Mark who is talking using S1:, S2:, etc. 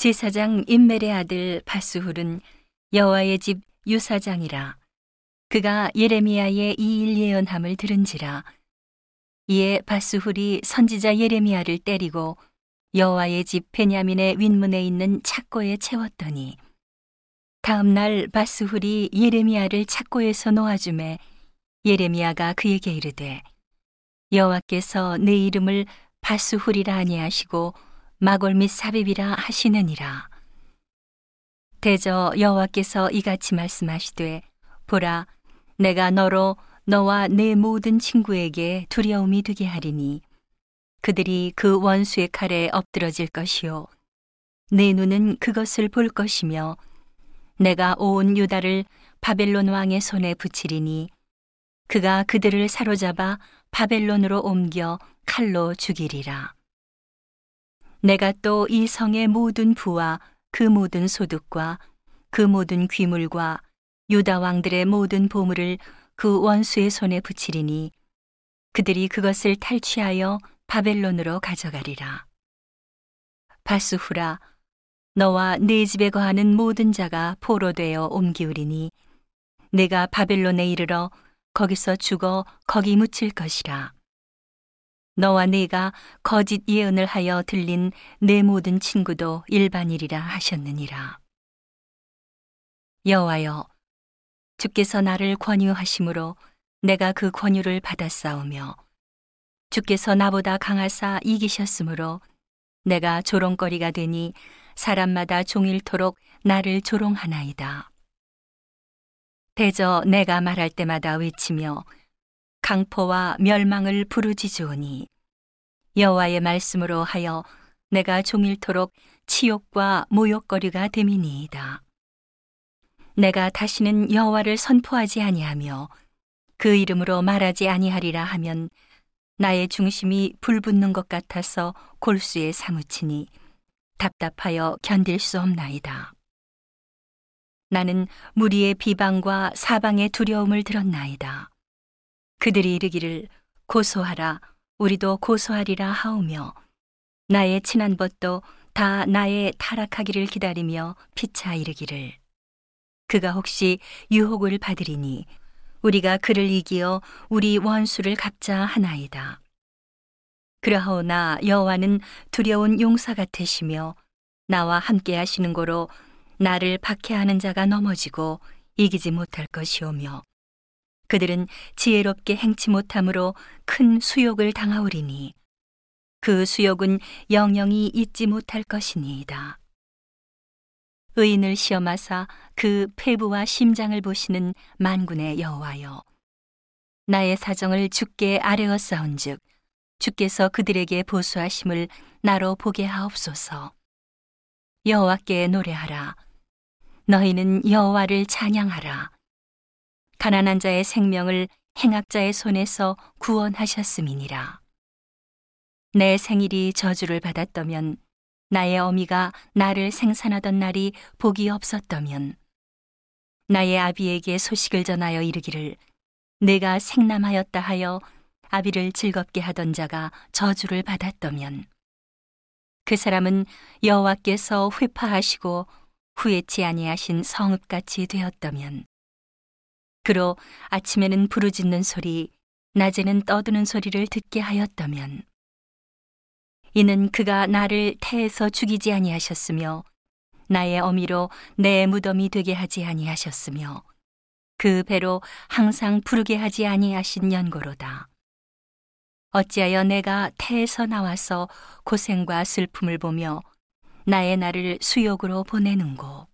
S1: 제사장 임멜의 아들 바스훌은 여호와의 집 유사장이라. 그가 예레미야의 이 일 예언함을 들은지라. 이에 바스훌이 선지자 예레미야를 때리고 여호와의 집 베냐민의 윗문에 있는 착고에 채웠더니 다음 날 바스훌이 예레미야를 착고에서 놓아줌에 예레미야가 그에게 이르되 여호와께서 내 이름을 바스훌이라 아니하시고 마골 및 사비비라 하시느니라 대저 여호와께서 이같이 말씀하시되 보라 내가 너로 너와 내 모든 친구에게 두려움이 되게 하리니 그들이 그 원수의 칼에 엎드러질 것이요 내 눈은 그것을 볼 것이며 내가 온 유다를 바벨론 왕의 손에 붙이리니 그가 그들을 사로잡아 바벨론으로 옮겨 칼로 죽이리라. 내가 또 이 성의 모든 부와 그 모든 소득과 그 모든 귀물과 유다 왕들의 모든 보물을 그 원수의 손에 붙이리니 그들이 그것을 탈취하여 바벨론으로 가져가리라. 바수후라 너와 네 집에 거하는 모든 자가 포로되어 옮기우리니 내가 바벨론에 이르러 거기서 죽어 거기 묻힐 것이라. 너와 네가 거짓 예언을 하여 들린 내 모든 친구도 일반일이라 하셨느니라. 여호와여, 주께서 나를 권유하심으로 내가 그 권유를 받았사오며 주께서 나보다 강하사 이기셨으므로 내가 조롱거리가 되니 사람마다 종일토록 나를 조롱하나이다. 대저 내가 말할 때마다 외치며 강포와 멸망을 부르짖으오니 여호와의 말씀으로 하여 내가 종일토록 치욕과 모욕거리가 됨이니이다. 내가 다시는 여호와를 선포하지 아니하며 그 이름으로 말하지 아니하리라 하면 나의 중심이 불붙는 것 같아서 골수에 사무치니 답답하여 견딜 수 없나이다. 나는 무리의 비방과 사방의 두려움을 들었나이다. 그들이 이르기를 고소하라, 우리도 고소하리라 하오며 나의 친한 벗도 다 나의 타락하기를 기다리며 피차 이르기를 그가 혹시 유혹을 받으리니 우리가 그를 이기어 우리 원수를 갚자 하나이다. 그러하오나 여호와는 두려운 용사 같으시며 나와 함께 하시는 고로 나를 박해하는 자가 넘어지고 이기지 못할 것이오며 그들은 지혜롭게 행치 못함으로 큰 수욕을 당하오리니 그 수욕은 영영이 잊지 못할 것이니이다. 의인을 시험하사 그 폐부와 심장을 보시는 만군의 여호와여 나의 사정을 주께 아뢰어 싸운즉 주께서 그들에게 보수하심을 나로 보게 하옵소서. 여호와께 노래하라. 너희는 여호와를 찬양하라 가난한 자의 생명을 행악자의 손에서 구원하셨음이니라. 내 생일이 저주를 받았다면 나의 어미가 나를 생산하던 날이 복이 없었다면 나의 아비에게 소식을 전하여 이르기를 내가 생남하였다 하여 아비를 즐겁게 하던 자가 저주를 받았다면 그 사람은 여호와께서 회파하시고 후회치 아니하신 성읍같이 되었다면 그로 아침에는 부르짖는 소리 낮에는 떠드는 소리를 듣게 하였다면 이는 그가 나를 태에서 죽이지 아니하셨으며 나의 어미로 내 무덤이 되게 하지 아니하셨으며 그 배로 항상 부르게 하지 아니하신 연고로다. 어찌하여 내가 태에서 나와서 고생과 슬픔을 보며 나의 나를 수욕으로 보내는고